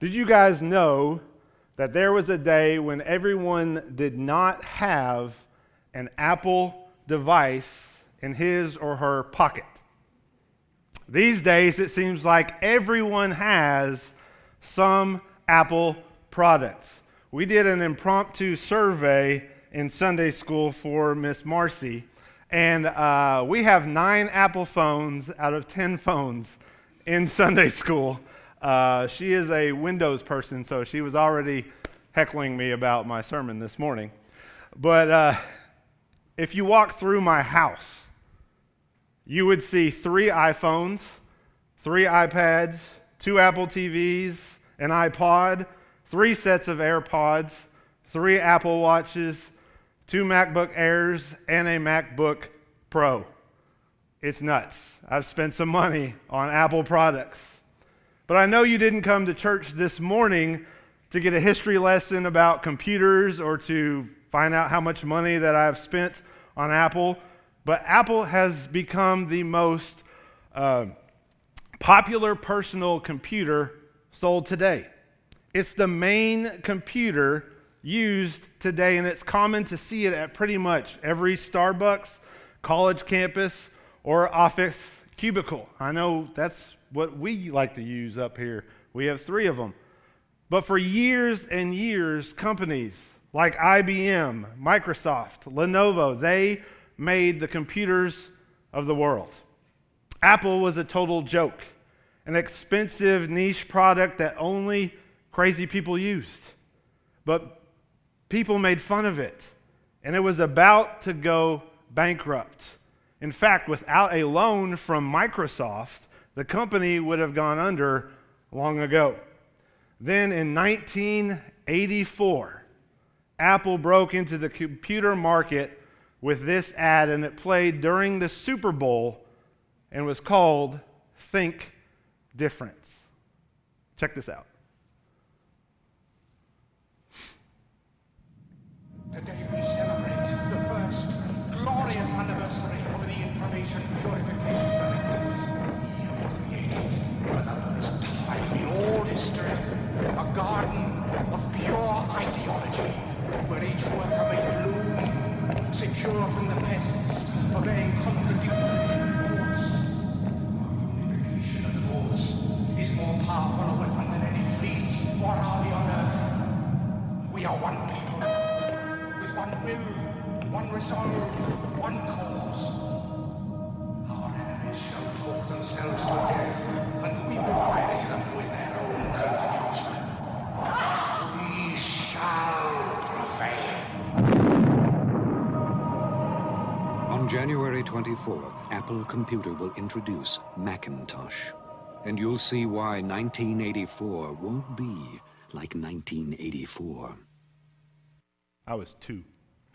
Did you guys know that there was a day when everyone did not have an Apple device in his or her pocket? These days, it seems like everyone has some Apple products. We did an impromptu survey in Sunday school for Miss Marcy, and uh, we have nine Apple phones out of 10 phones in Sunday school. Uh, she is a Windows person, so she was already heckling me about my sermon this morning. But uh, if you walk through my house, you would see three iPhones, three iPads, two Apple TVs, an iPod, three sets of AirPods, three Apple Watches, two MacBook Airs, and a MacBook Pro. It's nuts. I've spent some money on Apple products. But I know you didn't come to church this morning to get a history lesson about computers or to find out how much money that I've spent on Apple. But Apple has become the most uh, popular personal computer sold today. It's the main computer used today, and it's common to see it at pretty much every Starbucks, college campus, or office cubicle. I know that's what we like to use up here. We have three of them. But for years and years, companies like IBM, Microsoft, Lenovo, they made the computers of the world. Apple was a total joke, an expensive niche product that only crazy people used. But people made fun of it, and it was about to go bankrupt. In fact, without a loan from Microsoft, the company would have gone under long ago. Then in 1984, Apple broke into the computer market with this ad, and it played during the Super Bowl and was called Think Different. Check this out. Today we celebrate Purification Directives. We have created, for the first time in all history, a garden of pure ideology, where each worker may bloom, secure from the pests, obeying contradictory thoughts. Our unification of the laws is more powerful a weapon than any fleet or army on earth. We are one people, with one will, one resolve, one 24th, Apple Computer will introduce Macintosh. And you'll see why 1984 won't be like 1984. I was two.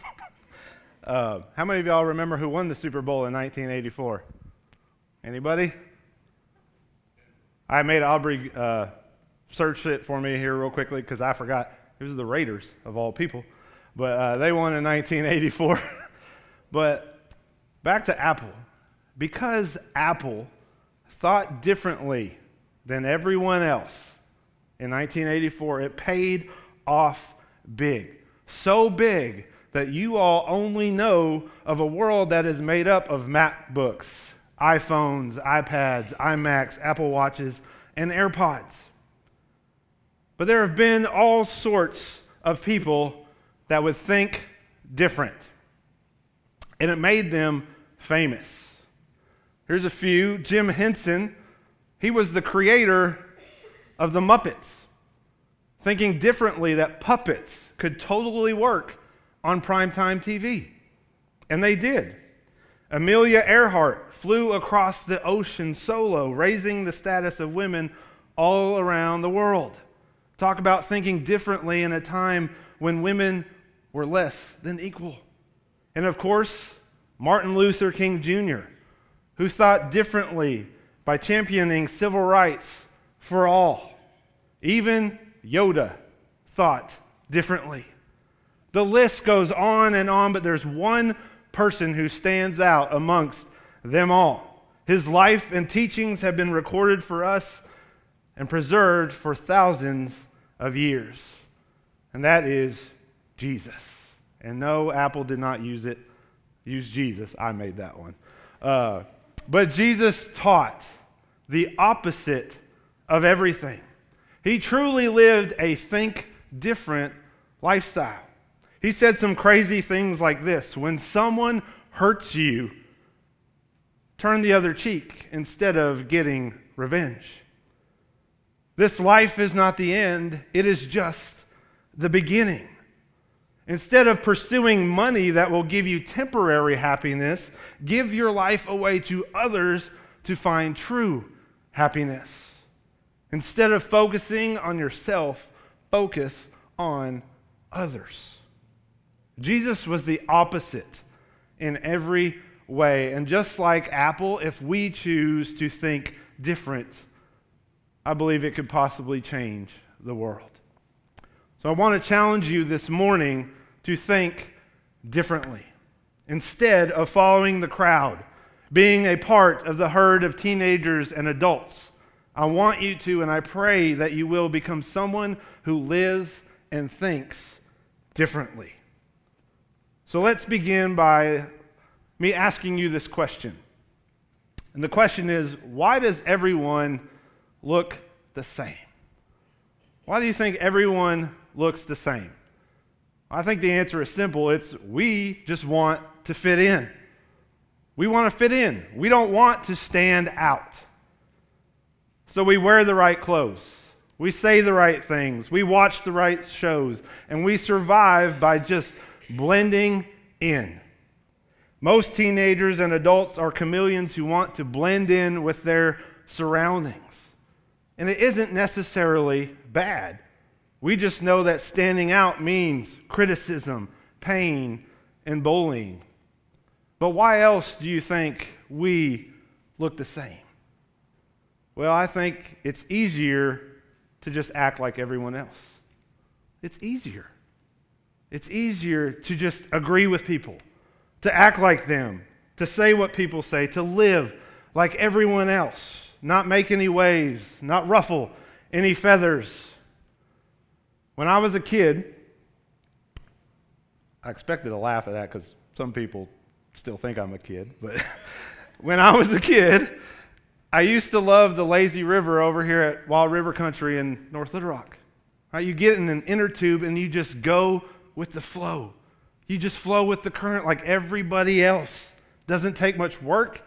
uh, how many of y'all remember who won the Super Bowl in 1984? Anybody? I made Aubrey uh, search it for me here real quickly because I forgot. It was the Raiders, of all people. But uh, they won in 1984. but back to Apple. Because Apple thought differently than everyone else in 1984, it paid off big. So big that you all only know of a world that is made up of MacBooks, iPhones, iPads, iMacs, Apple Watches, and AirPods. But there have been all sorts of people that would think different, and it made them famous. Here's a few Jim Henson, he was the creator of the Muppets, thinking differently that puppets could totally work on primetime TV. And they did. Amelia Earhart flew across the ocean solo, raising the status of women all around the world. Talk about thinking differently in a time when women were less than equal. And of course, Martin Luther King Jr., who thought differently by championing civil rights for all. Even Yoda thought differently. The list goes on and on, but there's one person who stands out amongst them all. His life and teachings have been recorded for us and preserved for thousands of years. And that is Jesus. And no, Apple did not use it, use Jesus. I made that one. Uh, but Jesus taught the opposite of everything. He truly lived a think different lifestyle. He said some crazy things like this When someone hurts you, turn the other cheek instead of getting revenge. This life is not the end, it is just the beginning. Instead of pursuing money that will give you temporary happiness, give your life away to others to find true happiness. Instead of focusing on yourself, focus on others. Jesus was the opposite in every way. And just like Apple, if we choose to think different, I believe it could possibly change the world. So I want to challenge you this morning to think differently. Instead of following the crowd, being a part of the herd of teenagers and adults, I want you to, and I pray that you will become someone who lives and thinks differently. So let's begin by me asking you this question. And the question is why does everyone look the same? Why do you think everyone looks the same? I think the answer is simple it's we just want to fit in. We want to fit in, we don't want to stand out. So we wear the right clothes. We say the right things. We watch the right shows. And we survive by just blending in. Most teenagers and adults are chameleons who want to blend in with their surroundings. And it isn't necessarily bad. We just know that standing out means criticism, pain, and bullying. But why else do you think we look the same? Well, I think it's easier to just act like everyone else. It's easier. It's easier to just agree with people, to act like them, to say what people say, to live like everyone else, not make any waves, not ruffle any feathers. When I was a kid, I expected to laugh at that because some people still think I'm a kid, but when I was a kid, I used to love the lazy river over here at Wild River Country in North Little Rock. Right, you get in an inner tube and you just go with the flow. You just flow with the current like everybody else. Doesn't take much work.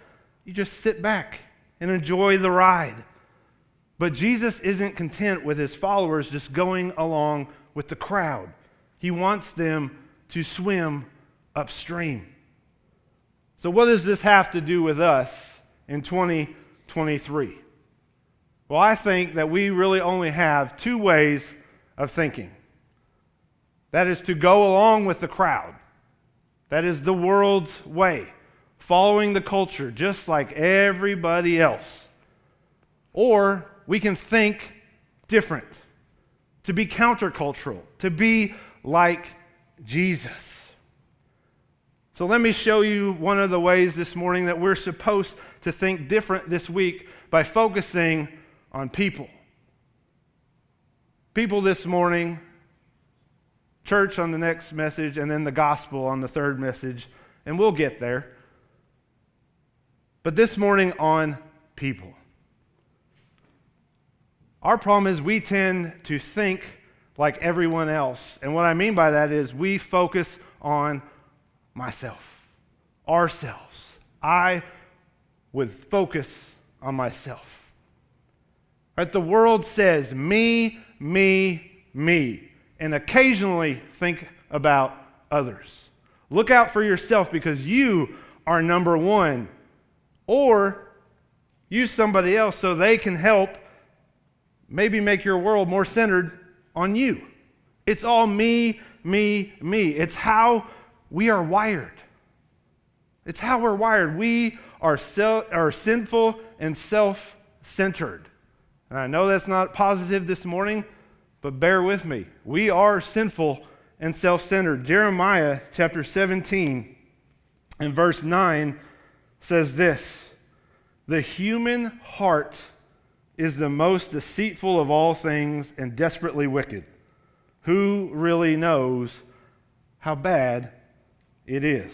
You just sit back and enjoy the ride. But Jesus isn't content with his followers just going along with the crowd. He wants them to swim upstream. So, what does this have to do with us in 2023? Well, I think that we really only have two ways of thinking that is to go along with the crowd, that is the world's way, following the culture just like everybody else. Or we can think different, to be countercultural, to be like Jesus. So let me show you one of the ways this morning that we're supposed to think different this week by focusing on people. People this morning, church on the next message, and then the gospel on the third message, and we'll get there. But this morning on people. Our problem is we tend to think like everyone else. And what I mean by that is we focus on myself, ourselves. I would focus on myself. Right? The world says me, me, me, and occasionally think about others. Look out for yourself because you are number one. Or use somebody else so they can help maybe make your world more centered on you. It's all me, me, me. It's how we are wired. It's how we're wired. We are, self, are sinful and self centered. And I know that's not positive this morning, but bear with me. We are sinful and self centered. Jeremiah chapter 17 and verse 9 says this The human heart is the most deceitful of all things and desperately wicked. Who really knows how bad it is?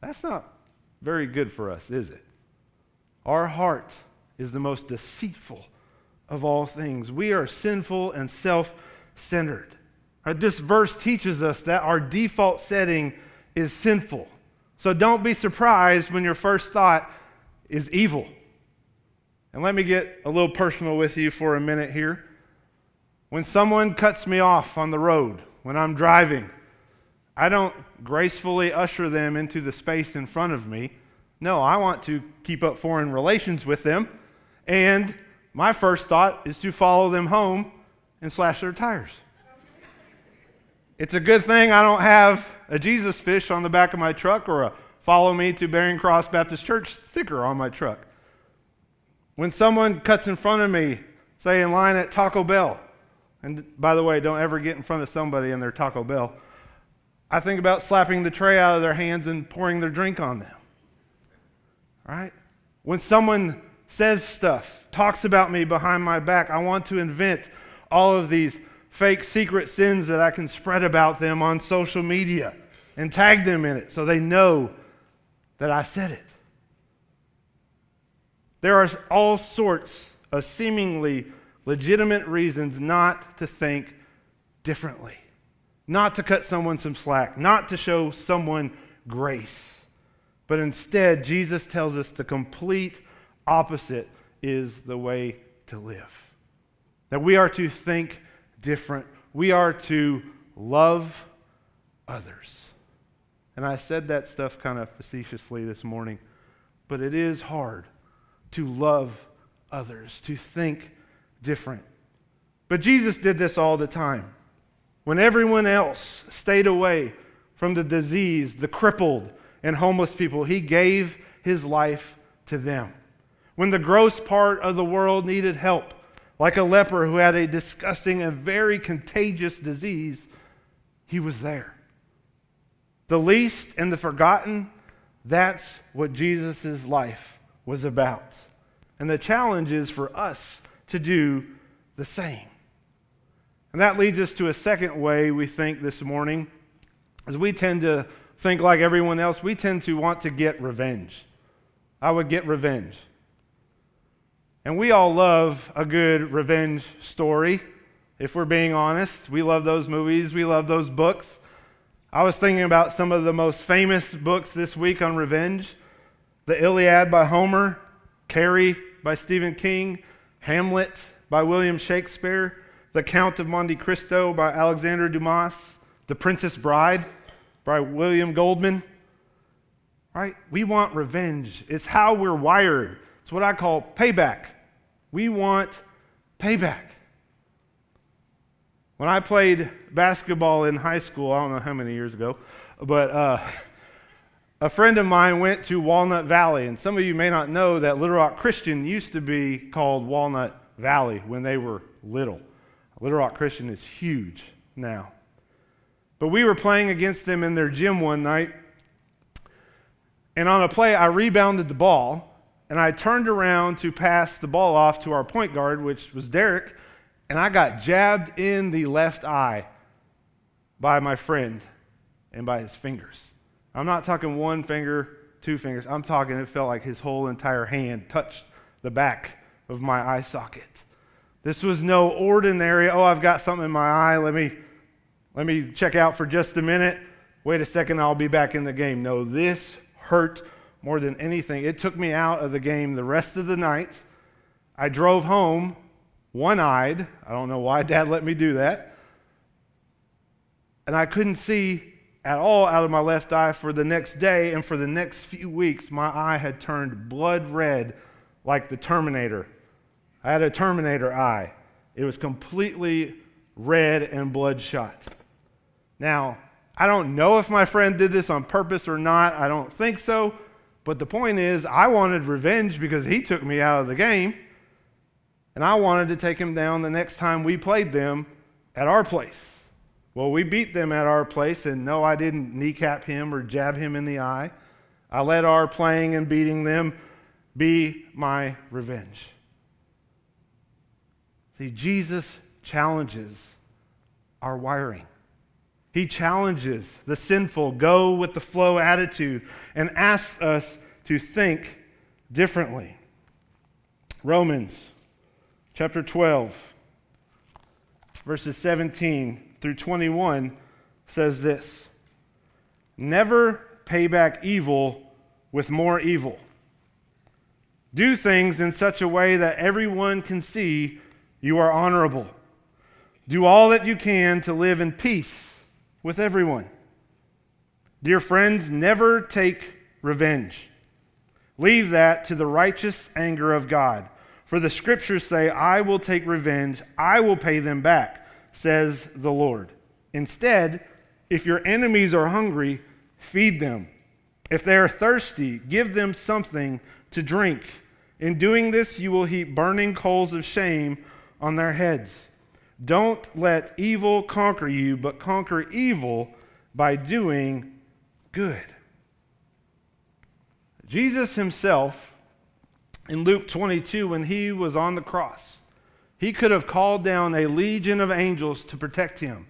That's not very good for us, is it? Our heart is the most deceitful of all things. We are sinful and self centered. Right, this verse teaches us that our default setting is sinful. So don't be surprised when your first thought is evil. And let me get a little personal with you for a minute here. When someone cuts me off on the road, when I'm driving, I don't gracefully usher them into the space in front of me. No, I want to keep up foreign relations with them. And my first thought is to follow them home and slash their tires. It's a good thing I don't have a Jesus fish on the back of my truck or a follow me to Baring Cross Baptist Church sticker on my truck. When someone cuts in front of me, say in line at Taco Bell, and by the way, don't ever get in front of somebody in their Taco Bell, I think about slapping the tray out of their hands and pouring their drink on them. Right? When someone says stuff, talks about me behind my back, I want to invent all of these fake secret sins that I can spread about them on social media and tag them in it so they know that I said it. There are all sorts of seemingly legitimate reasons not to think differently, not to cut someone some slack, not to show someone grace. But instead, Jesus tells us the complete opposite is the way to live. That we are to think different. We are to love others. And I said that stuff kind of facetiously this morning, but it is hard to love others, to think different. But Jesus did this all the time. When everyone else stayed away from the disease, the crippled, and homeless people, he gave his life to them. When the gross part of the world needed help, like a leper who had a disgusting and very contagious disease, he was there. The least and the forgotten, that's what Jesus' life was about. And the challenge is for us to do the same. And that leads us to a second way we think this morning, as we tend to think like everyone else, we tend to want to get revenge. I would get revenge. And we all love a good revenge story, if we're being honest. We love those movies, we love those books. I was thinking about some of the most famous books this week on revenge The Iliad by Homer, Carrie by Stephen King, Hamlet by William Shakespeare, The Count of Monte Cristo by Alexander Dumas, The Princess Bride by William Goldman. Right? We want revenge. It's how we're wired. It's what I call payback. We want payback. When I played basketball in high school, I don't know how many years ago, but uh, a friend of mine went to Walnut Valley. And some of you may not know that Little Rock Christian used to be called Walnut Valley when they were little. Little Rock Christian is huge now. But we were playing against them in their gym one night. And on a play, I rebounded the ball and I turned around to pass the ball off to our point guard, which was Derek, and I got jabbed in the left eye by my friend and by his fingers. I'm not talking one finger, two fingers. I'm talking, it felt like his whole entire hand touched the back of my eye socket. This was no ordinary, oh, I've got something in my eye. Let me, let me check out for just a minute. Wait a second, I'll be back in the game. No, this hurt more than anything. It took me out of the game the rest of the night. I drove home one eyed. I don't know why dad let me do that. And I couldn't see at all out of my left eye for the next day. And for the next few weeks, my eye had turned blood red like the Terminator. I had a Terminator eye. It was completely red and bloodshot. Now, I don't know if my friend did this on purpose or not. I don't think so. But the point is, I wanted revenge because he took me out of the game, and I wanted to take him down the next time we played them at our place. Well, we beat them at our place, and no, I didn't kneecap him or jab him in the eye. I let our playing and beating them be my revenge. See, Jesus challenges our wiring. He challenges the sinful, go with the flow attitude and asks us to think differently. Romans chapter 12, verses 17 through 21 says this Never pay back evil with more evil. Do things in such a way that everyone can see you are honorable. Do all that you can to live in peace with everyone. Dear friends, never take revenge. Leave that to the righteous anger of God. For the scriptures say, I will take revenge, I will pay them back, says the Lord. Instead, if your enemies are hungry, feed them. If they are thirsty, give them something to drink. In doing this, you will heap burning coals of shame on their heads. Don't let evil conquer you, but conquer evil by doing good. Jesus himself, in Luke 22, when he was on the cross, he could have called down a legion of angels to protect him,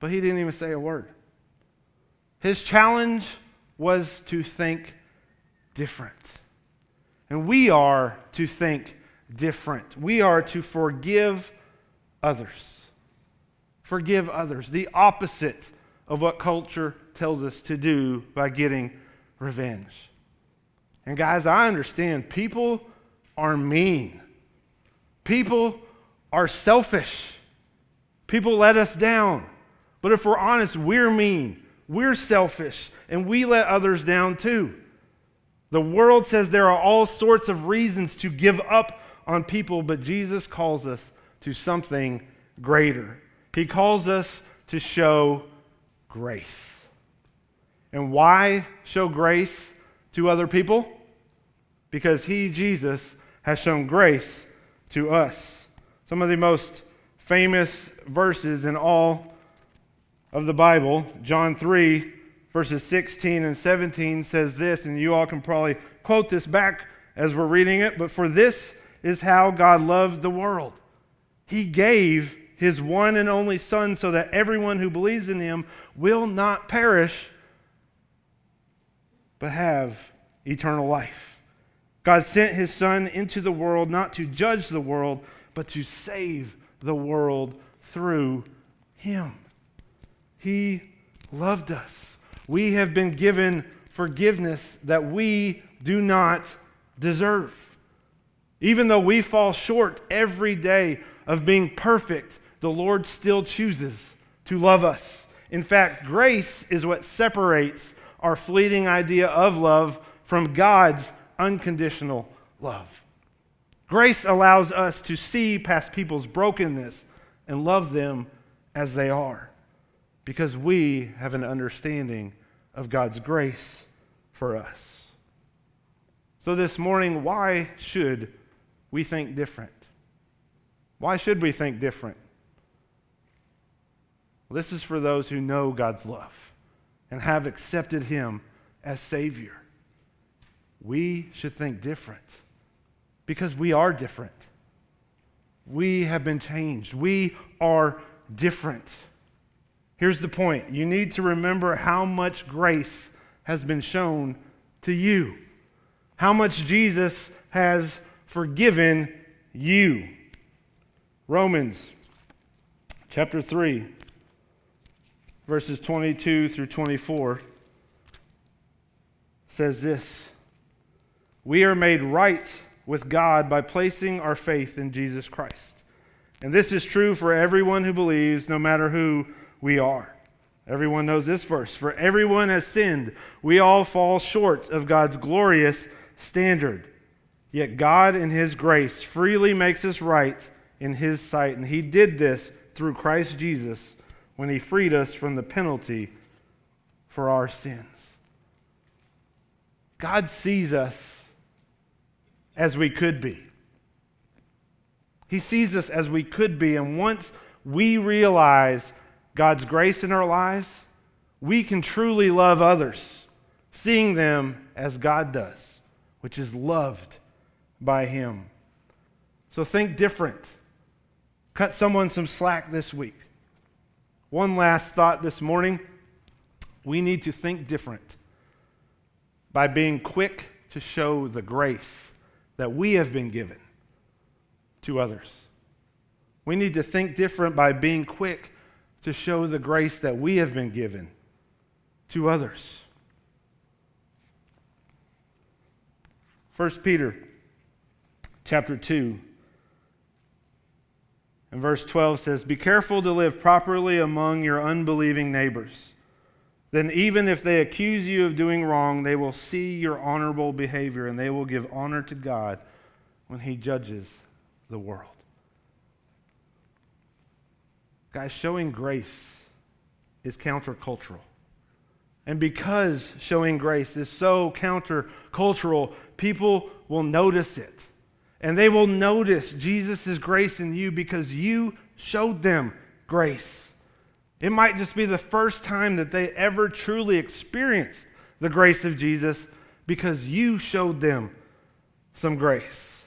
but he didn't even say a word. His challenge was to think different. And we are to think different. We are to forgive others. Forgive others. The opposite of what culture tells us to do by getting revenge. And guys, I understand people are mean. People are selfish. People let us down. But if we're honest, we're mean, we're selfish, and we let others down too. The world says there are all sorts of reasons to give up on people, but Jesus calls us to something greater. He calls us to show grace. And why show grace to other people? Because He, Jesus, has shown grace to us. Some of the most famous verses in all of the Bible, John 3, verses 16 and 17 says this, and you all can probably quote this back as we're reading it, but for this is how God loved the world. He gave his one and only Son so that everyone who believes in him will not perish, but have eternal life. God sent his Son into the world not to judge the world, but to save the world through him. He loved us. We have been given forgiveness that we do not deserve. Even though we fall short every day of being perfect, the Lord still chooses to love us. In fact, grace is what separates our fleeting idea of love from God's unconditional love. Grace allows us to see past people's brokenness and love them as they are because we have an understanding of God's grace for us. So, this morning, why should we think different. Why should we think different? Well, this is for those who know God's love and have accepted Him as Savior. We should think different because we are different. We have been changed. We are different. Here's the point you need to remember how much grace has been shown to you, how much Jesus has forgiven you. Romans chapter 3, verses 22 through 24 says this We are made right with God by placing our faith in Jesus Christ. And this is true for everyone who believes, no matter who we are. Everyone knows this verse. For everyone has sinned. We all fall short of God's glorious standard. Yet God, in His grace, freely makes us right in His sight. And He did this through Christ Jesus when He freed us from the penalty for our sins. God sees us as we could be. He sees us as we could be. And once we realize God's grace in our lives, we can truly love others, seeing them as God does which is loved by Him. So think different. Cut someone some slack this week. One last thought this morning we need to think different by being quick to show the grace that we have been given to others. We need to think different by being quick to show the grace that we have been given to others. 1 Peter chapter 2 and verse 12 says, Be careful to live properly among your unbelieving neighbors. Then, even if they accuse you of doing wrong, they will see your honorable behavior and they will give honor to God when He judges the world. Guys, showing grace is countercultural. And because showing grace is so countercultural, people will notice it. And they will notice Jesus' grace in you because you showed them grace. It might just be the first time that they ever truly experienced the grace of Jesus because you showed them some grace.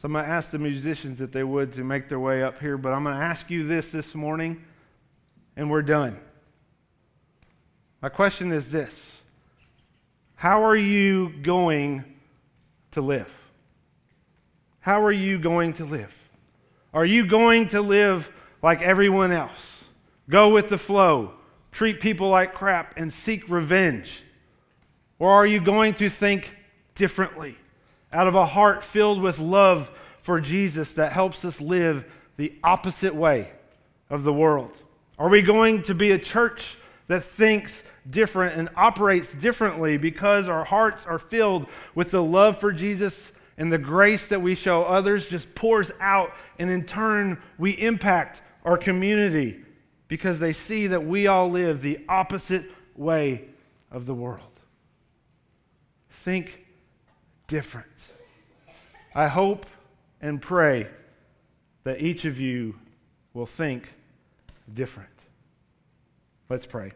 So I'm going to ask the musicians if they would to make their way up here, but I'm going to ask you this this morning, and we're done. My question is this How are you going to live? How are you going to live? Are you going to live like everyone else? Go with the flow, treat people like crap, and seek revenge? Or are you going to think differently out of a heart filled with love for Jesus that helps us live the opposite way of the world? Are we going to be a church that thinks different and operates differently because our hearts are filled with the love for Jesus and the grace that we show others just pours out, and in turn, we impact our community because they see that we all live the opposite way of the world. Think different. I hope and pray that each of you will think different. Let's pray.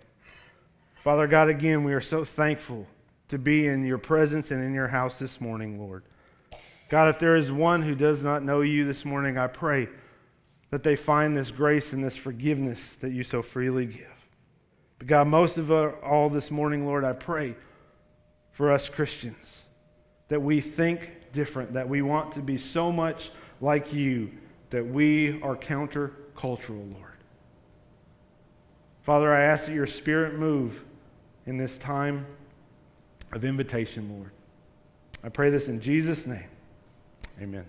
Father God, again, we are so thankful to be in your presence and in your house this morning, Lord. God, if there is one who does not know you this morning, I pray that they find this grace and this forgiveness that you so freely give. But God, most of all this morning, Lord, I pray for us Christians that we think different, that we want to be so much like you that we are countercultural, Lord. Father, I ask that your spirit move in this time of invitation, Lord. I pray this in Jesus' name. Amen.